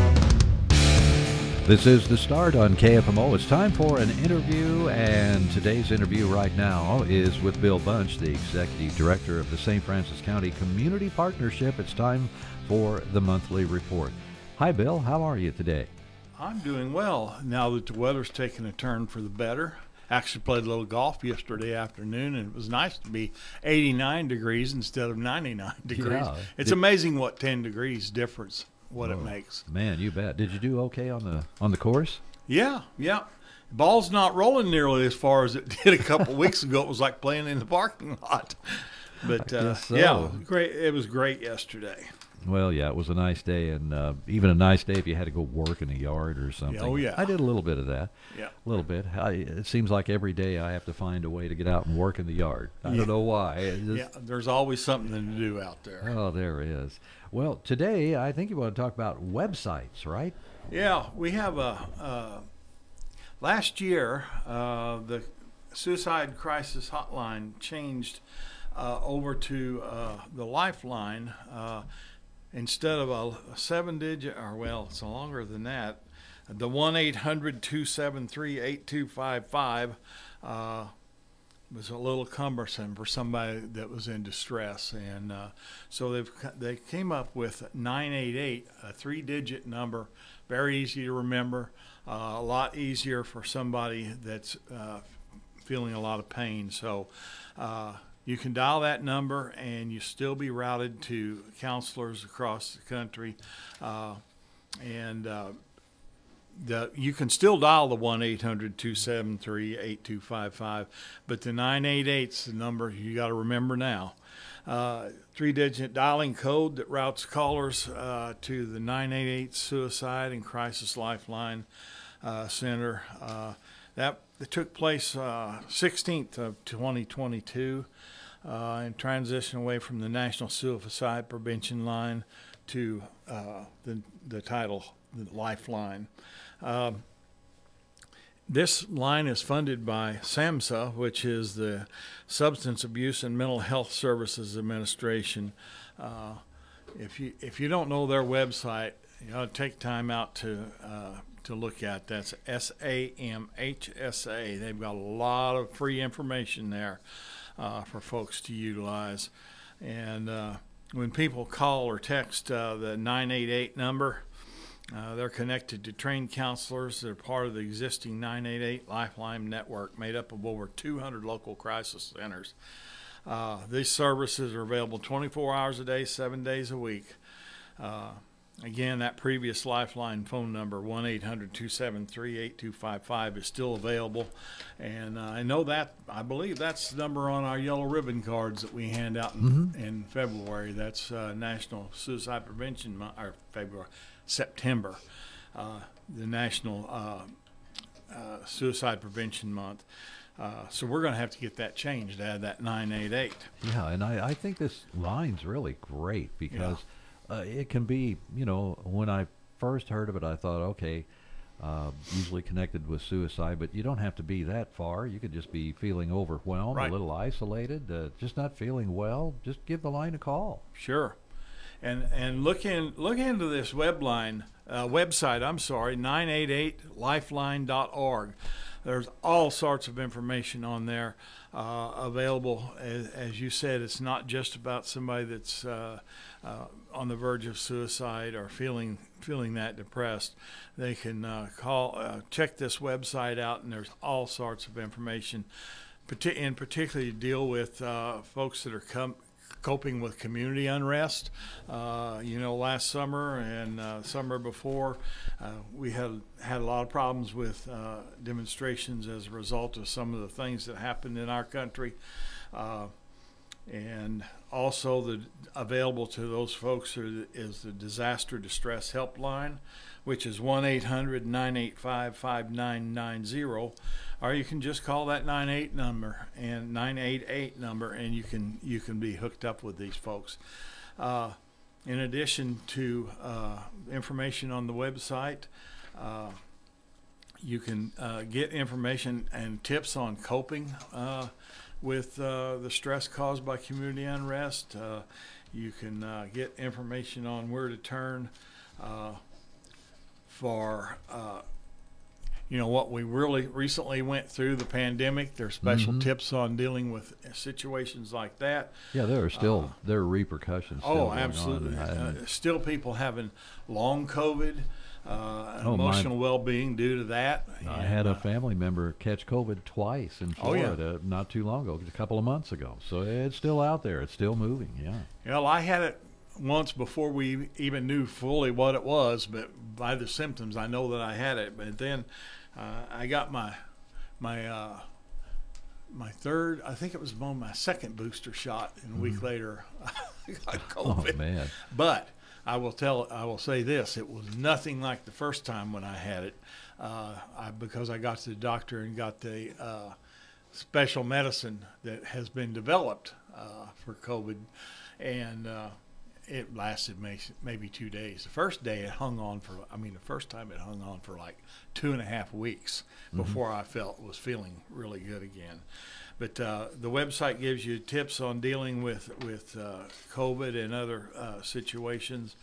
This is the start on KFMO. It's time for an interview, and today's interview right now is with Bill Bunch, the Executive Director of the St. Francis County Community Partnership. It's time for the monthly report. Hi, Bill. How are you today?
I'm doing well now that the weather's taken a turn for the better. Actually, played a little golf yesterday afternoon, and it was nice to be 89 degrees instead of 99 degrees.
Yeah.
It's amazing what 10 degrees difference what it makes.
Man, you bet. Did you do okay on the on the course?
Yeah, yeah. Ball's not rolling nearly as far as it did a couple weeks ago. It was like playing in the parking lot. But uh,
so.
yeah, great. It was great yesterday.
Well, yeah, it was a nice day, and uh, even a nice day if you had to go work in the yard or something.
oh, yeah.
I did a little bit of that.
Yeah.
a little bit. I, it seems like every day I have to find a way to get out and work in the yard. I
Yeah.
don't know why. Just-
Yeah, there's always something to do out there.
Oh, there is. Well, today I think you want to talk about websites, right?
Yeah, we have a. Uh, last year, uh, the suicide crisis hotline changed uh, over to uh, the Lifeline uh, instead of a, seven digit, or well, it's longer than that. The 1 800 273 8255 uh, was a little cumbersome for somebody that was in distress, and uh, so they've they came up with 988, a three-digit number, very easy to remember, uh, a lot easier for somebody that's uh, feeling a lot of pain. So. You can dial that number and you still be routed to counselors across the country. Uh, and uh, the, you can still dial the 1 800 273 8255, but the 988's the number you got to remember now. Uh, Three digit dialing code that routes callers uh, to the 988 Suicide and Crisis Lifeline uh, Center. Uh, that took place uh, 16th of 2022 uh, and transition away from the National Suicide Prevention Line to uh, the, the title, the Lifeline. Um, this line is funded by SAMHSA, which is the Substance Abuse and Mental Health Services Administration. Uh, if you if you don't know their website, you to take time out to uh, to look at. That's S A M H S A. They've got a lot of free information there uh, for folks to utilize. And uh, when people call or text uh, the 988 number, Uh, they're connected to trained counselors. They're part of the existing 988 Lifeline network made up of over 200 local crisis centers. Uh, these services are available 24 hours a day, seven days a week. Again, that previous Lifeline phone number, 1 800 273 8255, is still available. And uh, I know that, I believe that's the number on our yellow ribbon cards that we hand out in,
Mhm.
in February. That's uh, National Suicide Prevention Month, or February, September, uh, the National uh, uh, Suicide Prevention Month. Uh, so we're going to have to get that changed, add that 988.
Yeah, and I, I think this line's really great because uh, it can be, you know, when I first heard of it, I thought, okay, uh, usually connected with suicide, but you don't have to be that far. You could just be feeling overwhelmed,
Right.
a little isolated, uh, just not feeling well. Just give the line a call.
Sure. And and look in look into this web line uh, website. I'm sorry, 988lifeline.org. There's all sorts of information on there uh, available. As, as you said, it's not just about somebody that's uh, uh, on the verge of suicide or feeling feeling that depressed. They can uh, call uh, check this website out, and there's all sorts of information, and particularly deal with uh, folks that are com- coping with community unrest. Uh, you know, last summer and uh, summer before, uh, we had had a lot of problems with demonstrations as a result of some of the things that happened in our country. And also the available to those folks are, is the disaster distress helpline which is 1-800-985-5990 or you can just call that 98 number and 988 number and you can you can be hooked up with these folks. Uh, in addition to uh, information on the website uh, you can uh, get information and tips on coping uh, with uh, the stress caused by community unrest. Uh, you can uh, get information on where to turn uh, for, uh, you know, what we really recently went through the pandemic. There's special
Mhm.
tips on dealing with situations like that.
Yeah, there are still there are repercussions. Still
Oh, absolutely. Uh, still, people having long COVID, uh,
Oh,
emotional well-being due to that.
I had a family member catch COVID twice in
Oh, yeah.
Florida not too long ago, a couple of months ago. So it's still out there. It's still moving. Yeah.
Well, I had it once before we even knew fully what it was, but by the symptoms, I know that I had it. But then uh, I got my my uh, my third, I think it was my second booster shot, and a week
Mhm.
later, I got COVID.
Oh, man.
But I will tell, I will say this: it was nothing like the first time when I had it, uh, I, because I got to the doctor and got the uh, special medicine that has been developed uh, for COVID, and uh, it lasted may, maybe two days. The first day it hung on for, I mean, the first time it hung on for like two and a half weeks
Mhm.
before I felt was feeling really good again. But uh, the website gives you tips on dealing with with uh, COVID and other uh, situations.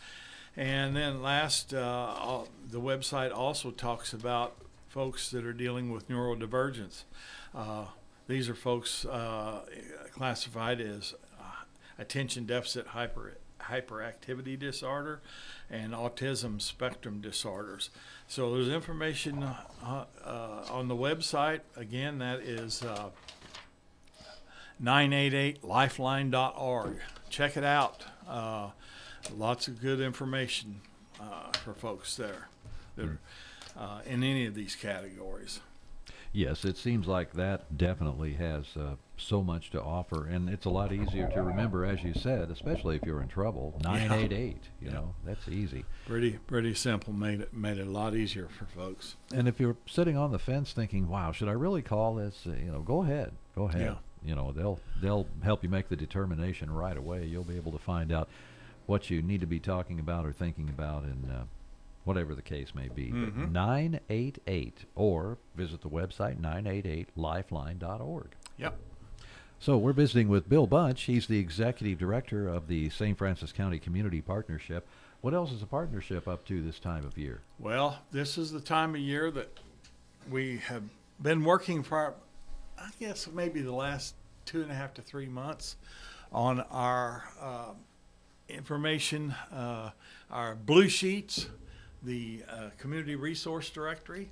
And then last, uh, the website also talks about folks that are dealing with neurodivergence. Uh, these are folks uh, classified as uh, attention deficit hyper hyperactivity disorder and autism spectrum disorders. So there's information uh, uh, on the website. Again, that is uh, 988lifeline.org. Check it out. Uh, lots of good information uh, for folks there that are, uh, in any of these categories.
Yes, it seems like that definitely has uh, so much to offer, and it's a lot easier to remember, as you said, especially if you're in trouble. Nine eight eight, you know, that's easy.
Pretty pretty simple. Made it made it a lot easier for folks.
And if you're sitting on the fence thinking, "Wow, should I really call this?" Uh, you know, go ahead, go ahead.
Yeah.
You know, they'll they'll help you make the determination right away. You'll be able to find out what you need to be talking about or thinking about, and uh, whatever the case may be.
Mhm.
988, or visit the website 988lifeline.org.
Yep.
So we're visiting with Bill Bunch. He's the executive director of the St. Francis County Community Partnership. What else is the partnership up to this time of year?
Well, this is the time of year that we have been working for, I guess, maybe the last two and a half to three months on our uh, information, uh, our blue sheets the uh, community resource directory.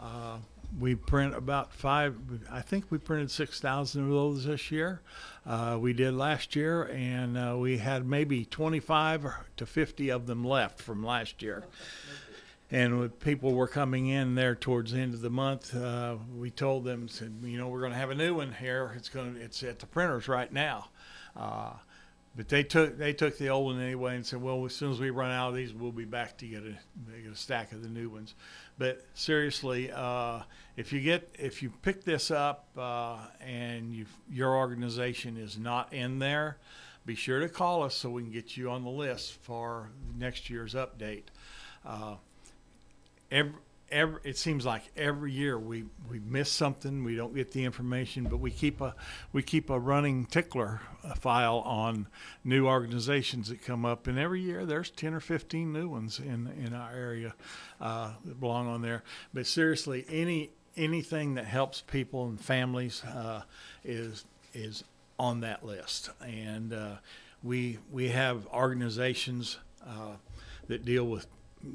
Uh, we print about five. I think we printed six thousand of those this year. Uh, we did last year, and uh, we had maybe twenty-five to fifty of them left from last year. And when people were coming in there towards the end of the month, uh, we told them, said, you know, we're going to have a new one here. It's going it's at the printers right now. Uh, but they took they took the old one anyway and said, well, as soon as we run out of these, we'll be back to get a, get a stack of the new ones. But seriously, uh, if you get if you pick this up uh, and you your organization is not in there, be sure to call us so we can get you on the list for next year's update. Uh, every, every it seems like every year we we miss something we don't get the information but we keep a we keep a running tickler uh, file on new organizations that come up and every year there's 10 or 15 new ones in in our area uh, that belong on there. But seriously any anything that helps people and families uh, is is on that list. And uh, we we have organizations uh, that deal with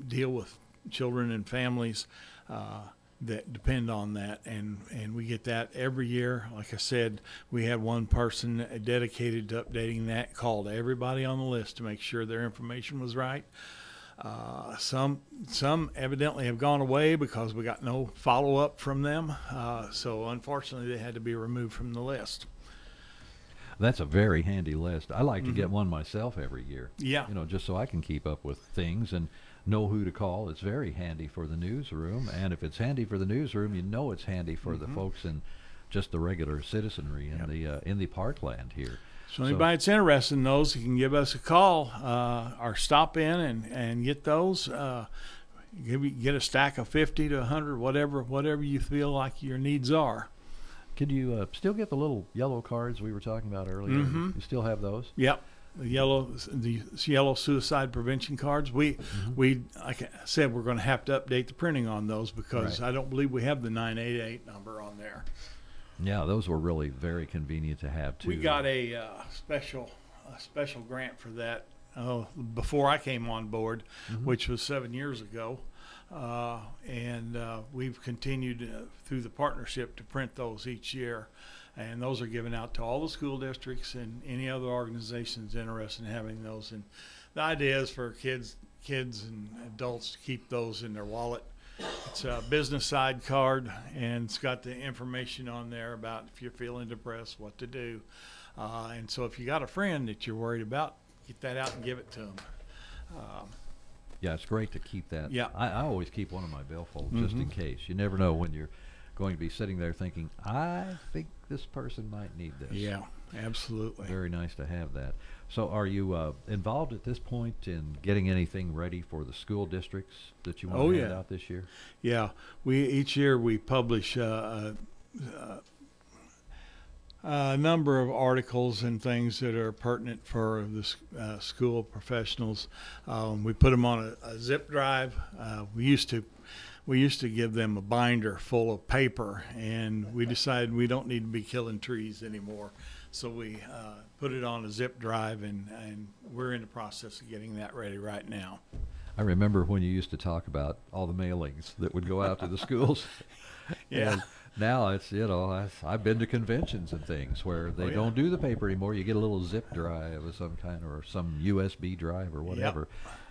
deal with children and families uh, that depend on that, and and we get that every year. Like I said, we had one person dedicated to updating that. Called everybody on the list to make sure their information was right. Uh, some some evidently have gone away because we got no follow up from them. Uh, so unfortunately, they had to be removed from the list.
That's a very handy list. I like to get one myself every year.
Yeah.
You know, just so I can keep up with things and know who to call. It's very handy for the newsroom, and if it's handy for the newsroom, you know it's handy for the
Mhm.
folks in just the regular citizenry in the uh, in the parkland here.
So anybody that's interested in those, you can give us a call uh, or stop in and, and get those. Uh, get a stack of fifty to hundred, whatever whatever you feel like your needs are.
Could you uh, still get the little yellow cards we were talking about earlier?
Mhm.
You still have those?
Yep, the yellow the yellow suicide prevention cards. We
Mm-hmm.
we like I said, we're going to have to update the printing on those because
Right.
I don't believe we have the nine eight eight number on there.
Yeah, those were really very convenient to have too.
We got a uh, special a special grant for that oh, before I came on board,
Mhm.
which was seven years ago, uh, and uh, we've continued uh, through the partnership to print those each year, and those are given out to all the school districts and any other organizations interested in having those. And the idea is for kids kids and adults to keep those in their wallet. It's a business side card, and it's got the information on there about if you're feeling depressed, what to do. Uh, and so, if you got a friend that you're worried about, get that out and give it to them. Um,
Yeah, it's great to keep that.
Yeah.
I, I always keep one in my billfold just in
Mhm.
case. You never know when you're going to be sitting there thinking, I think this person might need this.
Yeah, absolutely.
Very nice to have that. So, are you uh, involved at this point in getting anything ready for the school districts that you want
Oh,
to hand
yeah.
out this year?
Yeah, we each year we publish uh, uh, a number of articles and things that are pertinent for the uh, school professionals. Um, we put them on a, a zip drive. Uh, we used to we used to give them a binder full of paper, and we decided we don't need to be killing trees anymore. So we uh, put it on a zip drive, and, and we're in the process of getting that ready right now.
I remember when you used to talk about all the mailings that would go out to the schools.
Yeah.
And now it's you know I've, I've been to conventions and things where they
Oh, yeah.
don't do the paper anymore. You get a little zip drive of some kind or some USB drive or whatever,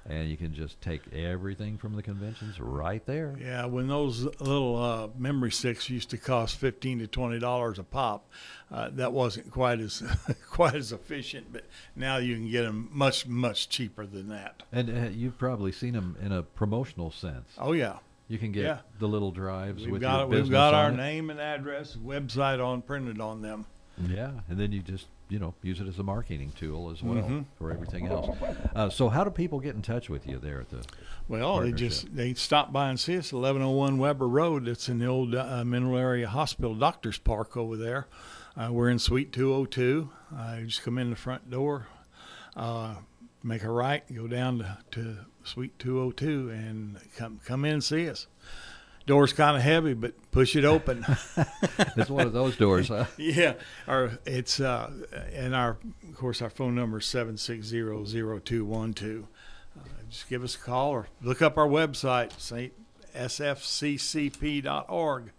and you can just take everything from the conventions right there.
Yeah, when those little uh, memory sticks used to cost fifteen to twenty dollars a pop, uh, that wasn't quite as quite as efficient. But now you can get them much much cheaper than that.
And uh, you've probably seen them in a promotional sense.
Oh yeah,
You can get
Yeah.
the little drives
we've
with
got
your
we've got our name and address, website on printed on them.
Yeah, and then you just you know use it as a marketing tool as well
Mhm.
for everything else. Uh, so how do people get in touch with you there at the?
Well, they just they stop by and see us, eleven oh one Weber Road. It's in the old uh, Mineral Area Hospital Doctors Park over there. Uh, we're in Suite two oh two. Uh, you just come in the front door, uh, make a right, go down to, to Suite two oh two, and come come in and see us. Door's kind of heavy, but push it open.
It's one of those doors, huh?
yeah, our it's uh, and our of course our phone number is seven six zero zero two one two. Uh, just give us a call or look up our website, sfccp.org.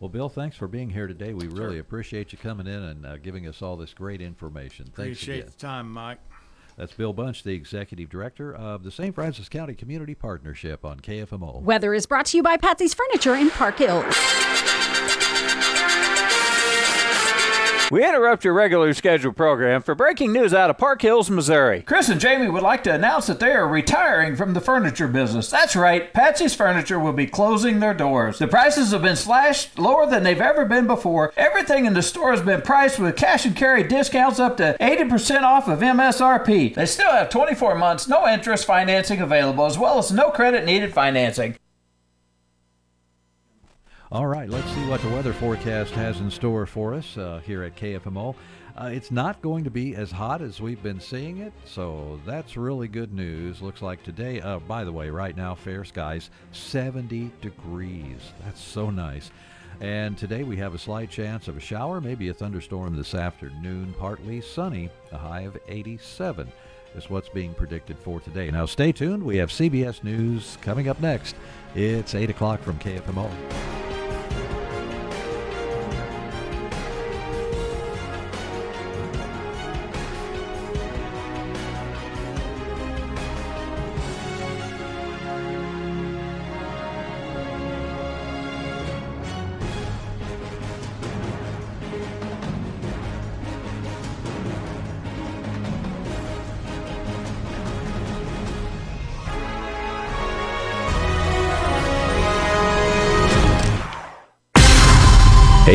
Well, Bill, thanks for being here today. We really appreciate you coming in and uh, giving us all this great information. Thanks
Appreciate
again.
the time, Mike.
That's Bill Bunch, the executive director of the St. Francis County Community Partnership on KFMO.
Weather is brought to you by Patsy's Furniture in Park Hills.
We interrupt your regular scheduled program for breaking news out of Park Hills, Missouri.
Chris and Jamie would like to announce that they are retiring from the furniture business. That's right, Patsy's Furniture will be closing their doors. The prices have been slashed lower than they've ever been before. Everything in the store has been priced with cash and carry discounts up to 80% off of MSRP. They still have 24 months, no interest financing available, as well as no credit needed financing.
All right, let's see what the weather forecast has in store for us uh, here at KFMO. Uh, it's not going to be as hot as we've been seeing it, so that's really good news. Looks like today, uh, by the way, right now, fair skies, 70 degrees. That's so nice. And today we have a slight chance of a shower, maybe a thunderstorm this afternoon, partly sunny, a high of 87 is what's being predicted for today. Now stay tuned. We have CBS News coming up next. It's 8 o'clock from KFMO.